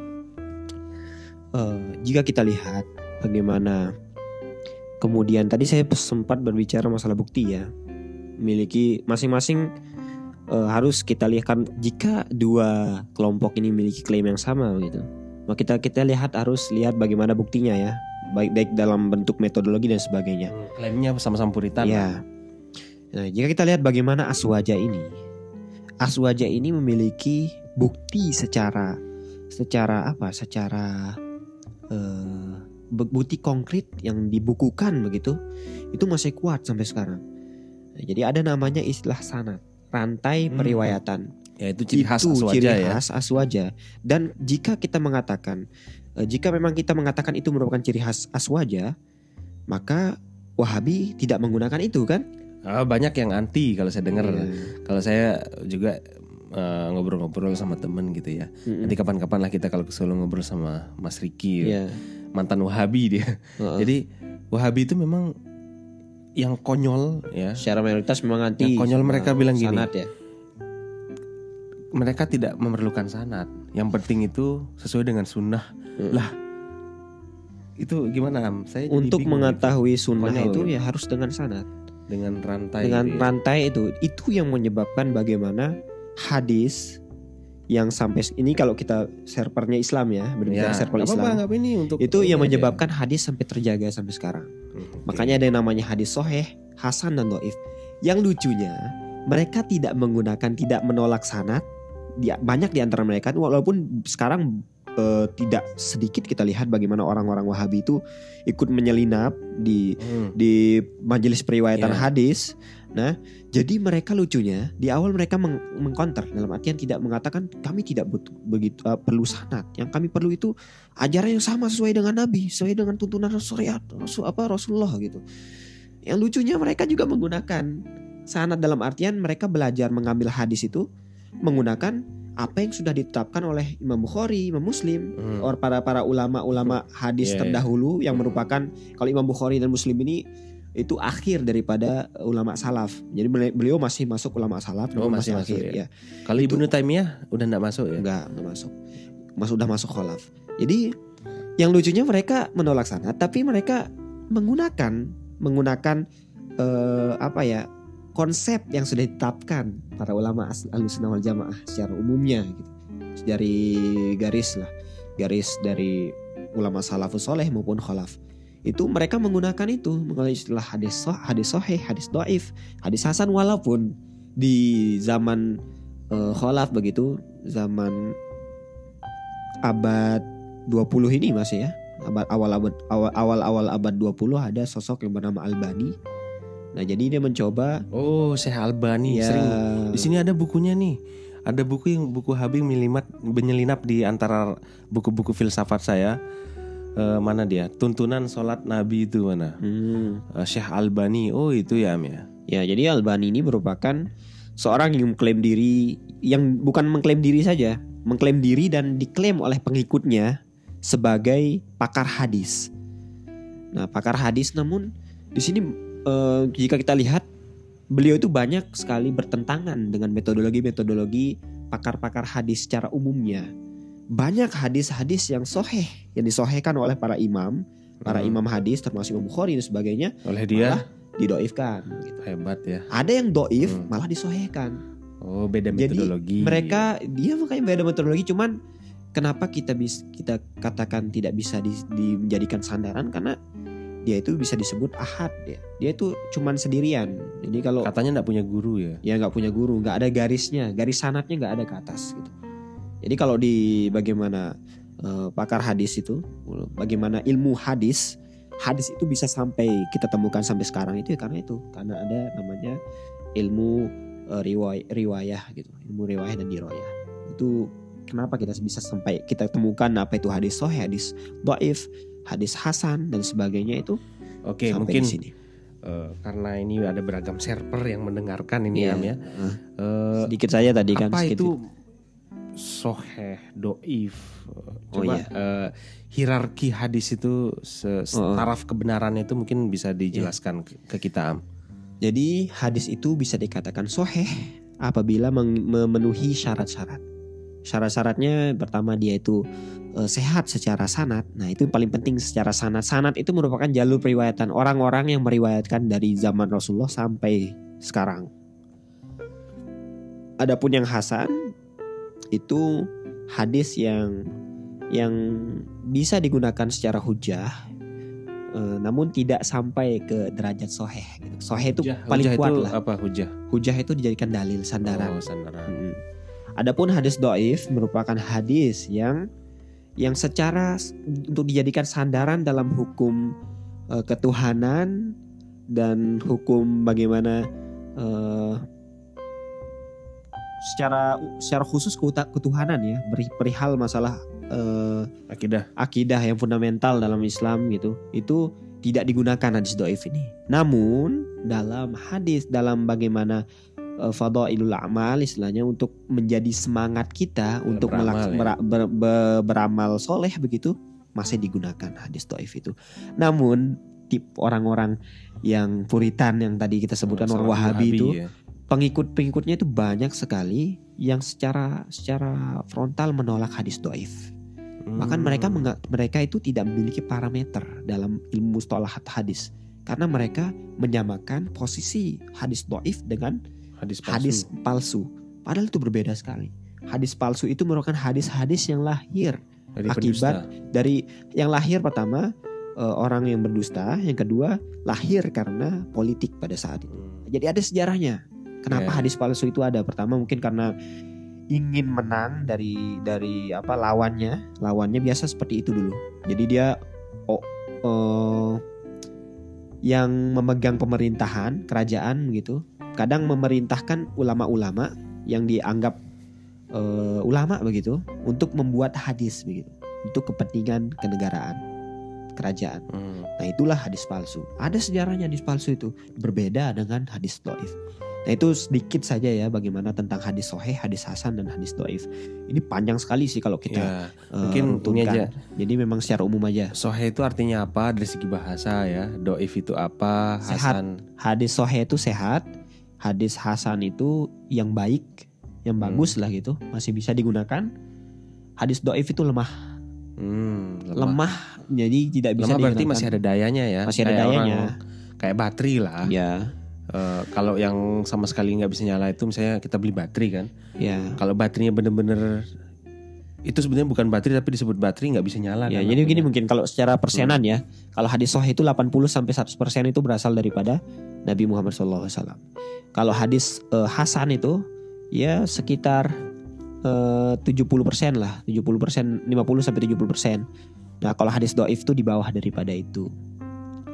S2: Eh, jika kita lihat bagaimana kemudian tadi saya sempat berbicara masalah bukti ya, memiliki masing-masing eh, harus kita lihat kan jika dua kelompok ini memiliki klaim yang sama gitu, maka kita kita lihat harus lihat bagaimana buktinya ya, baik baik dalam bentuk metodologi dan sebagainya.
S1: Klaimnya sama-sama puritan.
S2: Ya. Nah, jika kita lihat bagaimana Aswaja ini, Aswaja ini memiliki bukti secara secara apa? Secara bu- bukti konkret yang dibukukan begitu, itu masih kuat sampai sekarang. Jadi ada namanya istilah sanad, rantai
S1: Hmm.
S2: periwayatan.
S1: Ya itu ciri khas
S2: Itu
S1: aswaja
S2: ciri
S1: ya.
S2: khas aswaja. Dan jika kita mengatakan, eh, jika memang kita mengatakan itu merupakan ciri khas aswaja, maka Wahabi tidak menggunakan itu kan?
S1: Ah, banyak yang anti kalau saya dengar.
S2: Iya.
S1: Kalau saya juga eh, ngobrol-ngobrol sama temen gitu ya.
S2: Mm-mm.
S1: Nanti kapan-kapan lah kita kalau ke Solo ngobrol sama Mas Riki.
S2: Iya.
S1: mantan Wahabi dia.
S2: Heeh.
S1: Jadi Wahabi itu memang yang konyol ya.
S2: secara mayoritas memang anti
S1: Yang konyol mereka bilang gini.
S2: sanad ya.
S1: Mereka tidak memerlukan sanat. Yang penting itu sesuai dengan sunnah.
S2: Hmm.
S1: Lah itu gimana Am? Saya
S2: Untuk mengetahui sunnah
S1: Konyol
S2: itu ya harus dengan sanad.
S1: gitu. dengan rantai
S2: dengan
S1: ya.
S2: rantai itu itu yang menyebabkan bagaimana hadis yang sampai ini kalau kita servernya Islam ya berbicara
S1: Ya,
S2: server Islam
S1: nggak apa ini untuk
S2: itu yang
S1: aja.
S2: menyebabkan hadis sampai terjaga sampai sekarang
S1: Hmm, oke.
S2: makanya ada yang namanya hadis soheh hasan dan doif yang lucunya mereka tidak menggunakan tidak menolak sanat dia banyak di antara mereka walaupun sekarang eh, tidak sedikit kita lihat bagaimana orang-orang Wahabi itu ikut menyelinap di
S1: Hmm.
S2: di majelis periwayatan
S1: Iya.
S2: hadis. Nah, jadi mereka lucunya di awal mereka meng mengkonter dalam artian tidak mengatakan kami tidak butuh begitu uh, perlu sanat. Yang kami perlu itu ajaran yang sama sesuai dengan Nabi, sesuai dengan tuntunan syariat Rasul apa Rasulullah gitu. Yang lucunya mereka juga menggunakan sanat dalam artian mereka belajar mengambil hadis itu menggunakan apa yang sudah ditetapkan oleh Imam Bukhari, Imam Muslim,
S1: Hmm.
S2: or para para ulama-ulama hadis
S1: Iya, iya.
S2: terdahulu yang
S1: Hmm.
S2: merupakan kalau Imam Bukhari dan Muslim ini itu akhir daripada ulama salaf. Jadi beli- beliau masih masuk ulama salaf,
S1: Oh,
S2: namun
S1: masih masuk, ya.
S2: ya.
S1: Kalau Ibnu Taimiyah udah enggak masuk ya?
S2: Enggak, enggak masuk. Mas udah masuk kholaf. Jadi yang lucunya mereka menolak sanad tapi mereka menggunakan menggunakan eh, apa ya? konsep yang sudah ditetapkan para ulama Ahlussunnah wal Jamaah secara umumnya gitu. Dari garis lah, garis dari ulama salafus soleh maupun kholaf. Itu mereka menggunakan itu mengenai istilah hadis soh, hadis soheh, hadis doif, hadis hasan walaupun di zaman eh, kholaf begitu zaman abad 20 ini masih ya abad awal abad awal awal awal abad 20 ada sosok yang bernama Albani nah jadi dia mencoba
S1: Oh, Syekh Albani
S2: ya
S1: sering. Di sini ada bukunya nih. Ada buku yang buku Habib milimat menyelinap di antara buku-buku filsafat saya. Eh, mana dia? Tuntunan sholat Nabi itu mana?
S2: Hmm.
S1: Eh, Syekh Albani. Oh, itu ya, Am ya.
S2: ya jadi Albani ini merupakan seorang yang mengklaim diri yang bukan mengklaim diri saja mengklaim diri dan diklaim oleh pengikutnya sebagai pakar hadis nah pakar hadis namun di sini eh, jika kita lihat beliau itu banyak sekali bertentangan dengan metodologi-metodologi pakar-pakar hadis secara umumnya. Banyak hadis-hadis yang soheh yang disohehkan oleh para imam, para
S1: Hmm.
S2: imam hadis termasuk Imam Bukhari dan sebagainya
S1: Oleh dia
S2: malah didoifkan. Gitu.
S1: hebat ya.
S2: Ada yang doif
S1: Hmm.
S2: malah disohehkan.
S1: Oh, beda
S2: Jadi,
S1: metodologi.
S2: Mereka dia makanya beda metodologi cuman kenapa kita bisa kita katakan tidak bisa di- di- menjadikan sandaran karena dia itu bisa disebut ahad ya. Dia itu cuman sendirian. Jadi kalau
S1: katanya enggak punya guru ya.
S2: ya nggak punya guru, nggak ada garisnya, garis sanatnya nggak ada ke atas gitu. Jadi kalau di bagaimana eh, pakar hadis itu, bagaimana ilmu hadis, hadis itu bisa sampai kita temukan sampai sekarang itu ya karena itu, karena ada namanya ilmu eh, riwayah, riwayah gitu, ilmu riwayah dan diroyah. Itu kenapa kita bisa sampai kita temukan apa itu hadis sohih, hadis doif, hadis hasan dan sebagainya itu
S1: Oke,
S2: sampai
S1: mungkin
S2: di sini.
S1: eh, karena ini ada beragam server yang mendengarkan ini. Am ya.
S2: Sedikit saja tadi kan.
S1: apa
S2: sedikit.
S1: itu soheh doif
S2: Oh,
S1: coba
S2: iya.
S1: eh, hierarki hadis itu
S2: Oh.
S1: taraf kebenarannya itu mungkin bisa dijelaskan ke, ke kita am
S2: Jadi hadis itu bisa dikatakan soheh apabila memenuhi syarat-syarat. Syarat-syaratnya pertama dia itu eh, sehat secara sanat. Nah itu yang paling penting secara sanat. Sanat itu merupakan jalur periwayatan orang-orang yang meriwayatkan dari zaman Rasulullah sampai sekarang. Adapun yang hasan itu hadis yang yang bisa digunakan secara hujah eh, namun tidak sampai ke derajat soheh gitu. Soheh itu
S1: Hujah-
S2: paling
S1: hujah
S2: kuat
S1: itu
S2: lah.
S1: apa hujah
S2: Hujah itu dijadikan dalil sandaran.
S1: oh sandaran
S2: Mm. Adapun hadis doif merupakan hadis yang yang secara untuk dijadikan sandaran dalam hukum eh, ketuhanan dan hukum bagaimana eh, secara secara khusus ketuhanan ya perihal masalah eh,
S1: akidah
S2: akidah yang fundamental dalam Islam gitu itu tidak digunakan hadis doif ini. Namun dalam hadis dalam bagaimana uh, fadailul amal istilahnya untuk menjadi semangat kita untuk
S1: Beramal,
S2: melaks-
S1: ya.
S2: bera- ber- be- beramal soleh begitu masih digunakan hadis doif itu. Namun tip orang-orang yang puritan yang tadi kita sebutkan orang Wahabi itu
S1: ya.
S2: Pengikut-pengikutnya itu banyak sekali yang secara secara frontal menolak hadis doif. Bahkan
S1: Hmm.
S2: mereka mereka itu tidak memiliki parameter dalam ilmu mustalahat hadis karena mereka menyamakan posisi hadis doif dengan
S1: hadis palsu.
S2: hadis palsu. Padahal itu berbeda sekali. Hadis palsu itu merupakan hadis-hadis yang lahir
S1: Dari
S2: akibat
S1: pendusta.
S2: dari yang lahir pertama eh, orang yang berdusta, yang kedua lahir karena politik pada saat itu.
S1: Hmm.
S2: Jadi ada sejarahnya. Kenapa
S1: Ya.
S2: hadis palsu itu ada? Pertama mungkin karena ingin menang dari dari apa lawannya. Lawannya biasa seperti itu dulu. Jadi dia oh, eh, yang memegang pemerintahan, kerajaan begitu. Kadang memerintahkan ulama-ulama yang dianggap eh, ulama begitu untuk membuat hadis begitu. Untuk kepentingan kenegaraan, kerajaan.
S1: Hmm.
S2: Nah itulah hadis palsu. Ada sejarahnya hadis palsu itu berbeda dengan hadis doif. Nah itu sedikit saja ya bagaimana tentang hadis soheh, hadis hasan dan hadis doif. Ini panjang sekali sih kalau kita
S1: Ya,
S2: eh,
S1: mungkin ini aja.
S2: Jadi memang secara umum aja.
S1: Sohe itu artinya apa dari segi bahasa ya? Doif itu apa?
S2: Sehat.
S1: Hasan.
S2: Hadis soheh itu sehat, hadis hasan itu yang baik, yang
S1: Hmm.
S2: bagus lah gitu, masih bisa digunakan. Hadis doif itu lemah,
S1: Hmm,
S2: lemah, jadi tidak bisa
S1: Lemah berarti
S2: digunakan.
S1: masih ada dayanya ya.
S2: Masih ada
S1: Kayak
S2: dayanya.
S1: orang- kayak baterai lah.
S2: Ya,
S1: Eh, kalau yang sama sekali nggak bisa nyala itu misalnya kita beli baterai kan.
S2: ya.
S1: Kalau baterainya bener-bener itu sebenarnya bukan baterai tapi disebut baterai nggak bisa nyala.
S2: Ya,
S1: kan
S2: jadi gini mungkin kalau secara persenan ya, kalau hadis sahih itu 80 sampai 100% itu berasal daripada Nabi Muhammad SAW. Kalau hadis eh, hasan itu ya sekitar eh, 70% lah, 70%, 50 sampai 70%. Nah, kalau hadis doif itu di bawah daripada itu.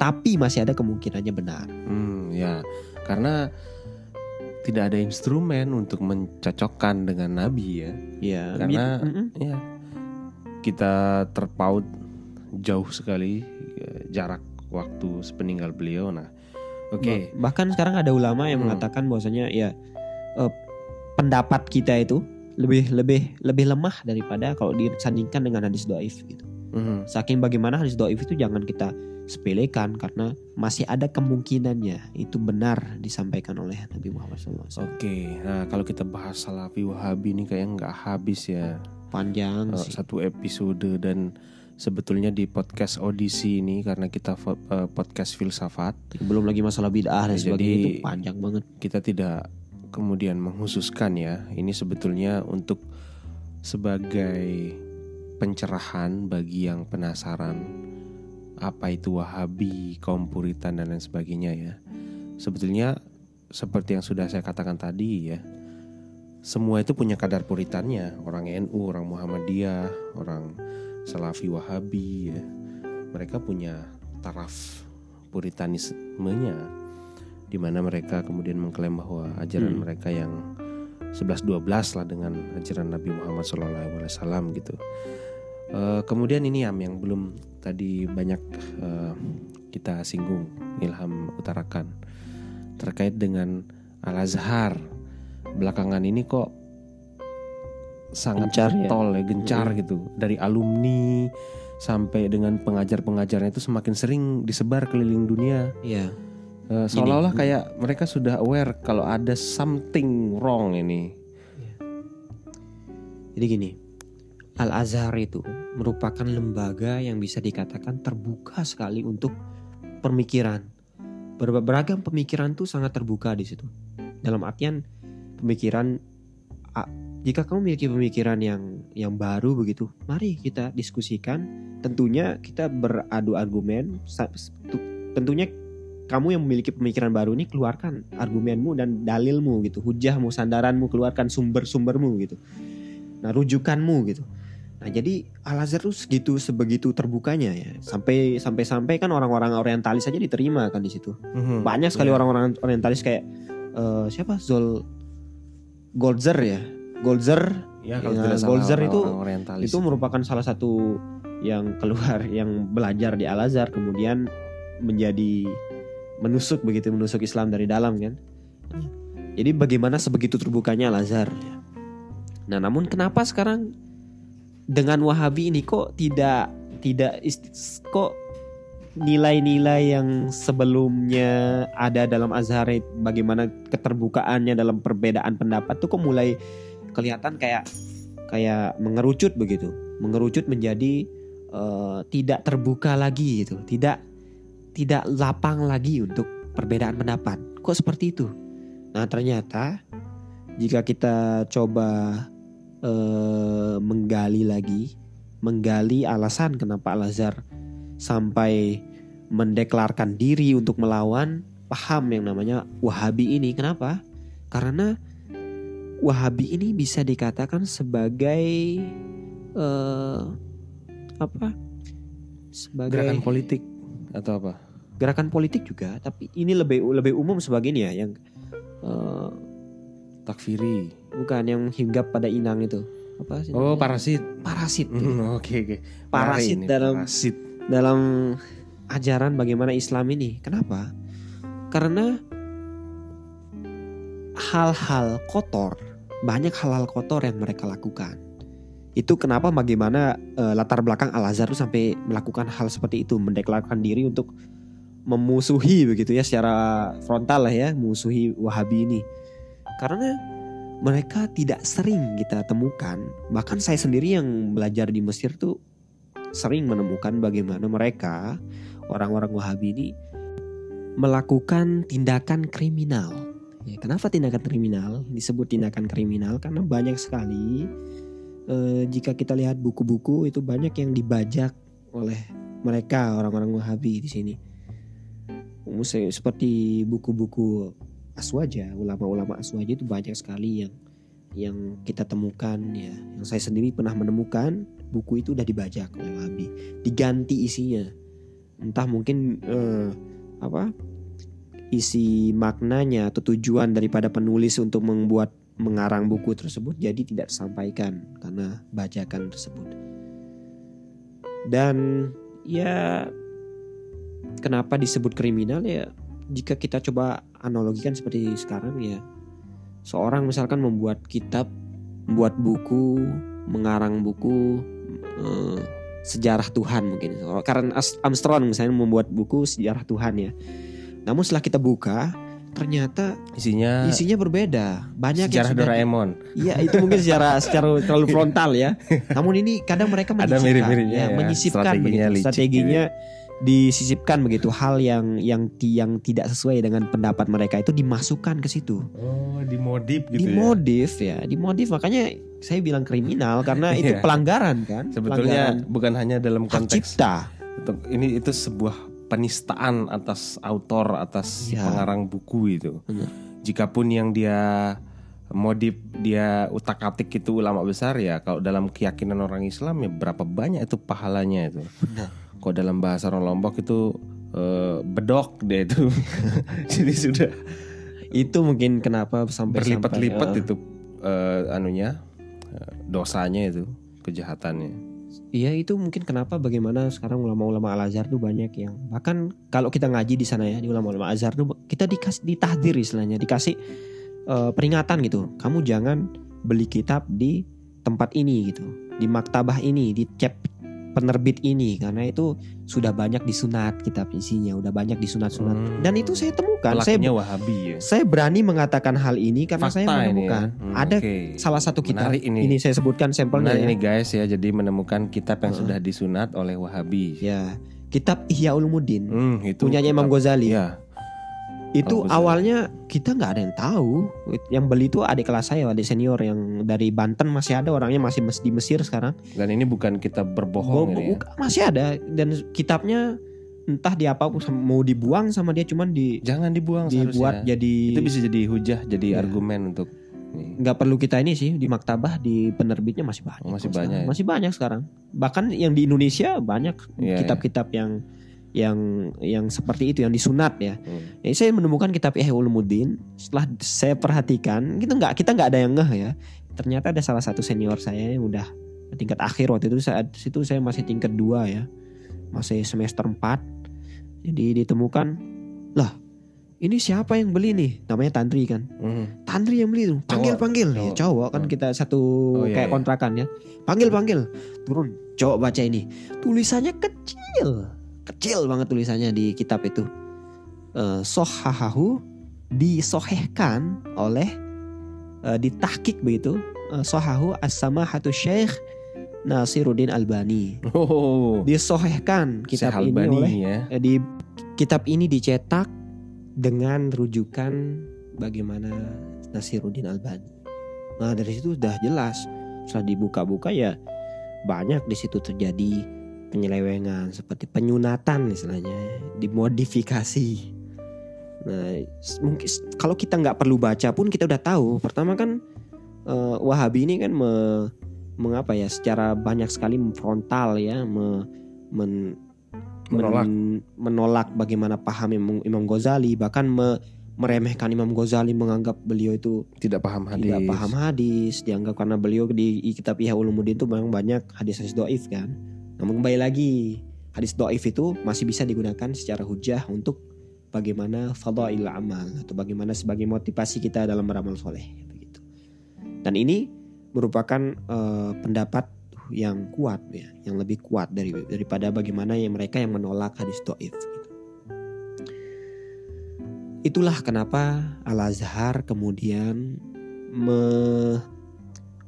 S2: Tapi masih ada kemungkinannya benar.
S1: Hmm, ya karena tidak ada instrumen untuk mencocokkan dengan Nabi ya.
S2: Ya,
S1: Karena-. Ya kita terpaut jauh sekali eh, jarak waktu sepeninggal beliau. Nah, oke.
S2: bahkan sekarang ada ulama yang
S1: Hmm.
S2: mengatakan bahwasanya ya eh, pendapat kita itu lebih lebih lebih lemah daripada kalau disandingkan dengan hadis doif gitu.
S1: Mhm.
S2: Saking bagaimana hadis doif itu jangan kita sepelekan karena masih ada kemungkinannya itu benar disampaikan oleh Nabi Muhammad SAW.
S1: Oke, nah kalau kita bahas Salafi Wahabi ini kayak nggak habis ya
S2: Panjang
S1: eh,
S2: sih.
S1: satu episode dan sebetulnya di podcast audisi ini karena kita eh, podcast filsafat
S2: Belum lagi masalah bid'ah dan
S1: Ya,
S2: sebagainya
S1: jadi-
S2: itu panjang banget.
S1: kita tidak kemudian menghususkan ya ini sebetulnya untuk sebagai pencerahan bagi yang penasaran apa itu Wahabi, kaum Puritan dan lain sebagainya ya. Sebetulnya seperti yang sudah saya katakan tadi ya. Semua itu punya kadar puritannya, orang NU, orang Muhammadiyah, orang Salafi Wahabi ya. Mereka punya taraf puritanismenya di mana mereka kemudian mengklaim bahwa ajaran
S2: Hmm.
S1: mereka yang 11-12 lah dengan ajaran Nabi Muhammad SAW gitu. Eh, kemudian ini Am yang belum tadi banyak eh, kita singgung Ilham utarakan. Terkait dengan Al Azhar belakangan ini kok sangat
S2: Gencar ya.
S1: tol ya gencar gitu. Dari alumni sampai dengan pengajar-pengajarnya itu semakin sering disebar keliling dunia.
S2: Iya.
S1: Eh, seolah-olah kayak mereka sudah aware kalau ada something wrong ini.
S2: Jadi gini, Al Azhar itu merupakan lembaga yang bisa dikatakan terbuka sekali untuk pemikiran. Ber- Beragam pemikiran tuh sangat terbuka di situ. Dalam artian pemikiran jika kamu memiliki pemikiran yang yang baru begitu, mari kita diskusikan. Tentunya kita beradu argumen. Tentunya kamu yang memiliki pemikiran baru ini keluarkan argumenmu dan dalilmu gitu, hujahmu, sandaranmu, keluarkan sumber-sumbermu gitu. Nah, rujukanmu gitu. Nah, jadi Al Azhar tuh segitu sebegitu terbukanya ya. Sampai sampai sampai kan orang-orang orientalis aja diterima kan di situ. Banyak sekali
S1: Iya.
S2: orang-orang orientalis kayak eh, siapa? Zol Golzer ya. Golzer
S1: ya kalau
S2: Ya,
S1: tidak
S2: Golzer itu-
S1: orientalis
S2: itu merupakan salah satu yang keluar yang belajar di Al Azhar kemudian menjadi menusuk begitu menusuk Islam dari dalam kan. Jadi bagaimana sebegitu terbukanya Al Azhar. Nah, namun kenapa sekarang dengan Wahabi ini kok tidak tidak kok nilai-nilai yang sebelumnya ada dalam Azhar bagaimana keterbukaannya dalam perbedaan pendapat tuh kok mulai kelihatan kayak kayak mengerucut begitu. Mengerucut menjadi eh, tidak terbuka lagi gitu. Tidak tidak lapang lagi untuk perbedaan pendapat. Kok seperti itu? Nah ternyata jika kita coba eh, menggali lagi menggali alasan kenapa Al Azhar sampai mendeklarkan diri untuk melawan paham yang namanya Wahabi ini. Kenapa? Karena Wahabi ini bisa dikatakan sebagai eh, apa? Sebagai
S1: Gerakan politik atau apa?
S2: gerakan politik juga, tapi ini lebih lebih umum sebagai ini ya yang eh,
S1: Takfiri.
S2: Bukan yang hinggap pada inang itu. Apa sih?
S1: Oh,
S2: namanya?
S1: parasit.
S2: parasit. tuh.
S1: Hmm, Oke, oke.
S2: Parasit
S1: Menarik ini,
S2: dalam-
S1: parasit.
S2: dalam ajaran bagaimana Islam ini. Kenapa? Karena hal-hal kotor, banyak hal-hal kotor yang mereka lakukan. Itu kenapa bagaimana eh, latar belakang Al Azhar sampai melakukan hal seperti itu, mendeklarasikan diri untuk memusuhi begitu ya secara frontal lah ya, musuhi Wahabi ini. Karena mereka tidak sering kita temukan, bahkan saya sendiri yang belajar di Mesir tuh sering menemukan bagaimana mereka orang-orang Wahabi ini melakukan tindakan kriminal. Ya, kenapa tindakan kriminal disebut tindakan kriminal? Karena banyak sekali eh, jika kita lihat buku-buku itu banyak yang dibajak oleh mereka orang-orang Wahabi di sini. Seperti buku-buku Aswaja, ulama-ulama Aswaja itu banyak sekali yang yang kita temukan ya. Yang saya sendiri pernah menemukan buku itu udah dibajak oleh Wahabi, diganti isinya. Entah mungkin eh, apa isi maknanya atau tujuan daripada penulis untuk membuat mengarang buku tersebut jadi tidak tersampaikan karena bajakan tersebut. Dan ya kenapa disebut kriminal ya jika kita coba analogikan seperti sekarang ya seorang misalkan membuat kitab, membuat buku, mengarang buku eh, sejarah Tuhan mungkin. Karena Armstrong misalnya membuat buku sejarah Tuhan ya. Namun setelah kita buka, ternyata
S1: Isinya
S2: isinya berbeda. Banyak
S1: sejarah Doraemon.
S2: Iya, itu mungkin secara secara terlalu frontal ya. Namun ini kadang mereka
S1: Ada
S2: menyisipkan,
S1: mirip-miripnya
S2: ya,
S1: ya,
S2: menyisipkan
S1: strateginya
S2: begitu. Strateginya disisipkan begitu hal yang yang yang tidak sesuai dengan pendapat mereka itu dimasukkan ke situ.
S1: Oh, dimodif gitu ya.
S2: dimodif ya. dimodif makanya saya bilang kriminal karena itu
S1: Iya.
S2: pelanggaran kan.
S1: Sebetulnya
S2: Pelanggaran
S1: bukan hanya dalam konteks
S2: cipta.
S1: ini itu sebuah penistaan atas autor atas
S2: Ya.
S1: pengarang buku itu.
S2: Benar.
S1: Jikapun yang dia modif dia utak-atik itu ulama besar ya kalau dalam keyakinan orang Islam ya berapa banyak itu pahalanya itu.
S2: Benar.
S1: Kok dalam bahasa orang Lombok itu eh, bedok dia itu. Jadi sudah
S2: Itu mungkin kenapa sampai
S1: berlipat-lipat
S2: eh,
S1: itu eh, anunya dosanya itu kejahatannya.
S2: Iya itu mungkin kenapa bagaimana sekarang ulama-ulama Al Azhar tuh banyak yang bahkan kalau kita ngaji di sana ya di ulama-ulama Al Azhar tuh kita dikasih ditahdir istilahnya dikasih eh, peringatan gitu. Kamu jangan beli kitab di tempat ini gitu, di maktabah ini, di cep penerbit ini karena itu sudah banyak disunat kitab isinya, udah banyak disunat-sunat.
S1: Hmm.
S2: Dan itu saya temukan. Saya
S1: Wahabi ya.
S2: saya berani mengatakan hal ini karena saya
S1: Fakta ini ya.
S2: menemukan
S1: Hmm,
S2: ada
S1: oke.
S2: salah satu kitab
S1: Menarik ini.
S2: ini saya sebutkan sampelnya
S1: Benar
S2: ya.
S1: ini guys ya, jadi menemukan kitab yang
S2: Heeh.
S1: sudah disunat oleh Wahabi.
S2: Ya, kitab Ihya Ulumuddin
S1: Hmm, itu
S2: punyanya Imam
S1: kitab-
S2: Ghazali.
S1: Iya.
S2: Itu
S1: Al-Ghazali.
S2: awalnya kita nggak ada yang tahu. Yang beli itu adik kelas saya, adik senior yang dari Banten masih ada orangnya masih di Mesir sekarang.
S1: Dan ini bukan kitab berbohong
S2: Bo-
S1: ya.
S2: masih ada dan kitabnya entah di apa mau dibuang sama dia cuman di
S1: Jangan dibuang
S2: dibuat
S1: seharusnya.
S2: jadi
S1: Itu bisa jadi hujah, jadi
S2: Iya.
S1: argumen untuk
S2: nggak perlu kita ini sih di maktabah di penerbitnya masih banyak
S1: Oh, masih
S2: sekarang.
S1: banyak ya?
S2: masih banyak sekarang bahkan yang di Indonesia banyak
S1: Iya,
S2: kitab-kitab yang yang yang seperti itu yang disunat ya
S1: Hmm.
S2: Ya, saya menemukan kitab Ihya Ulumuddin. Setelah saya perhatikan, kita nggak kita nggak ada yang ngeh ya. Ternyata ada salah satu senior saya yang udah tingkat akhir waktu itu saat situ saya masih tingkat dua ya, masih semester 4 Jadi ditemukan, lah ini siapa yang beli nih namanya Tantri kan
S1: Hmm.
S2: Tantri yang beli tuh panggil
S1: Cowok.
S2: panggil ya
S1: Cowok.
S2: cowok kan
S1: Hmm.
S2: kita satu
S1: Oh, iya,
S2: kayak
S1: iya.
S2: kontrakan ya panggil panggil turun cowok baca ini tulisannya kecil kecil banget tulisannya di kitab itu Eh, sohahahu disohehkan oleh eh, ditahkik begitu eh, sohahu as-samahatu syekh Nasiruddin Albani
S1: Oh.
S2: disohehkan kitab
S1: Syekh
S2: ini
S1: Albani
S2: oleh
S1: ya.
S2: Di kitab ini dicetak dengan rujukan bagaimana Nasiruddin Albani. Nah dari situ sudah jelas setelah dibuka-buka ya banyak di situ terjadi penyelewengan seperti penyunatan istilahnya dimodifikasi. Nah mungkin kalau kita nggak perlu baca pun kita udah tahu. Pertama kan eh, Wahabi ini kan me, mengapa ya secara banyak sekali frontal ya me- men-
S1: Menolak.
S2: men- menolak bagaimana paham Imam, Imam Ghazali bahkan me- meremehkan Imam Ghazali menganggap beliau itu
S1: Tidak paham hadis.
S2: tidak paham hadis dianggap karena beliau di, di kitab Ihya Ulumuddin itu memang banyak hadis-hadis doif kan namun kembali lagi hadis doif itu masih bisa digunakan secara hujah untuk bagaimana fadail amal atau bagaimana sebagai motivasi kita dalam beramal soleh begitu dan ini merupakan eh, pendapat yang kuat ya yang lebih kuat dari daripada bagaimana yang mereka yang menolak hadis doif gitu. itulah kenapa Al Azhar kemudian me-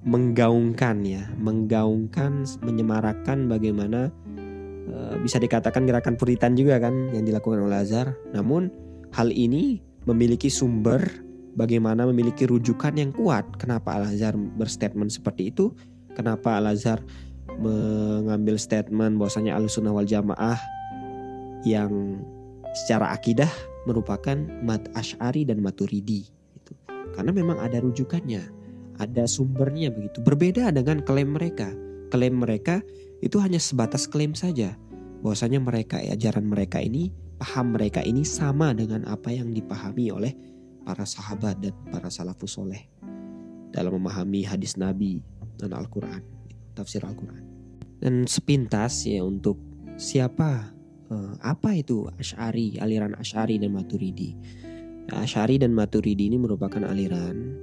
S2: menggaungkan ya, menggaungkan, menyemarakkan bagaimana eh, bisa dikatakan gerakan puritan juga kan yang dilakukan oleh Azhar. Namun hal ini memiliki sumber bagaimana memiliki rujukan yang kuat. Kenapa Al Azhar berstatement seperti itu? Kenapa Al Azhar mengambil statement bahwasanya Ahlussunnah wal Jamaah yang secara akidah merupakan mat Ash'ari dan Maturidi gitu. Karena memang ada rujukannya, ada sumbernya begitu. Berbeda dengan klaim mereka. Klaim mereka itu hanya sebatas klaim saja. Bahwasanya mereka ajaran mereka ini, paham mereka ini sama dengan apa yang dipahami oleh para sahabat dan para salafus soleh dalam memahami hadis Nabi dan Al-Quran, tafsir Al-Quran. Dan sepintas ya untuk siapa eh, apa itu Ash'ari, aliran Ash'ari dan Maturidi. Nah, Ash'ari dan Maturidi ini merupakan aliran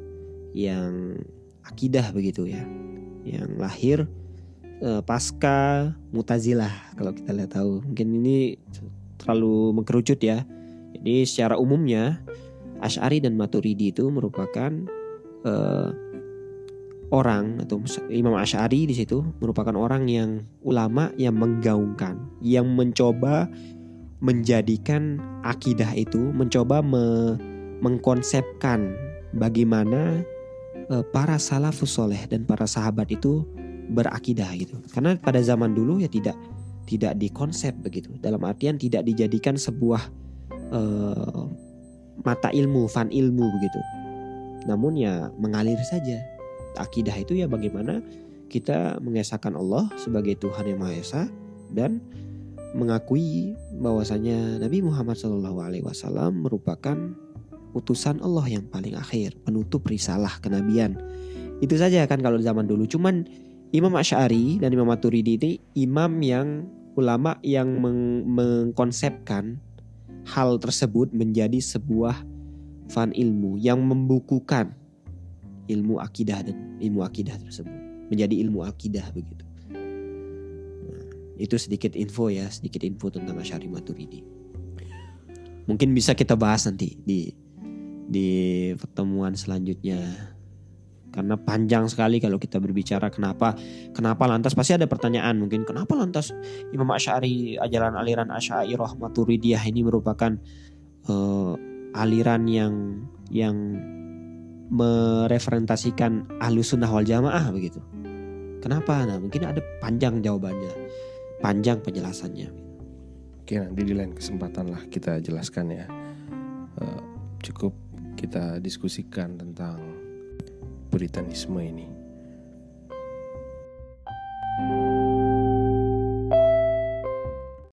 S2: yang akidah begitu ya. Yang lahir eh, pasca Mutazilah kalau kita lihat tahu. Mungkin ini terlalu mengkerucut ya. Jadi secara umumnya Ash'ari dan Maturidi itu merupakan eh, orang atau Imam Ash'ari di situ merupakan orang yang ulama yang menggaungkan, yang mencoba menjadikan akidah itu, mencoba me- mengkonsepkan bagaimana para salafus soleh dan para sahabat itu berakidah gitu. Karena pada zaman dulu ya tidak tidak dikonsep begitu. Dalam artian tidak dijadikan sebuah eh, mata ilmu, fan ilmu begitu. Namun ya mengalir saja akidah itu ya bagaimana kita mengesahkan Allah sebagai Tuhan yang Maha Esa dan mengakui bahwasanya Nabi Muhammad SAW merupakan utusan Allah yang paling akhir, penutup risalah kenabian. Itu saja kan kalau zaman dulu. Cuman Imam Asy'ari dan Imam Maturidi ini imam yang ulama yang meng- mengkonsepkan hal tersebut menjadi sebuah fan ilmu yang membukukan ilmu akidah dan ilmu akidah tersebut menjadi ilmu akidah begitu. Nah, itu sedikit info ya, sedikit info tentang Asy'ari Maturidi. Mungkin bisa kita bahas nanti di di pertemuan selanjutnya. Karena panjang sekali kalau kita berbicara kenapa kenapa lantas pasti ada pertanyaan mungkin kenapa lantas Imam Asy'ari ajaran aliran Asy'ariyah Maturidiyah ini merupakan eh, aliran yang yang mereferentasikan ahlus sunnah wal jamaah begitu. Kenapa? Nah mungkin ada panjang jawabannya, panjang penjelasannya.
S1: Oke nanti di lain kesempatan lah kita jelaskan ya. Eh, cukup kita diskusikan tentang puritanisme ini. thank you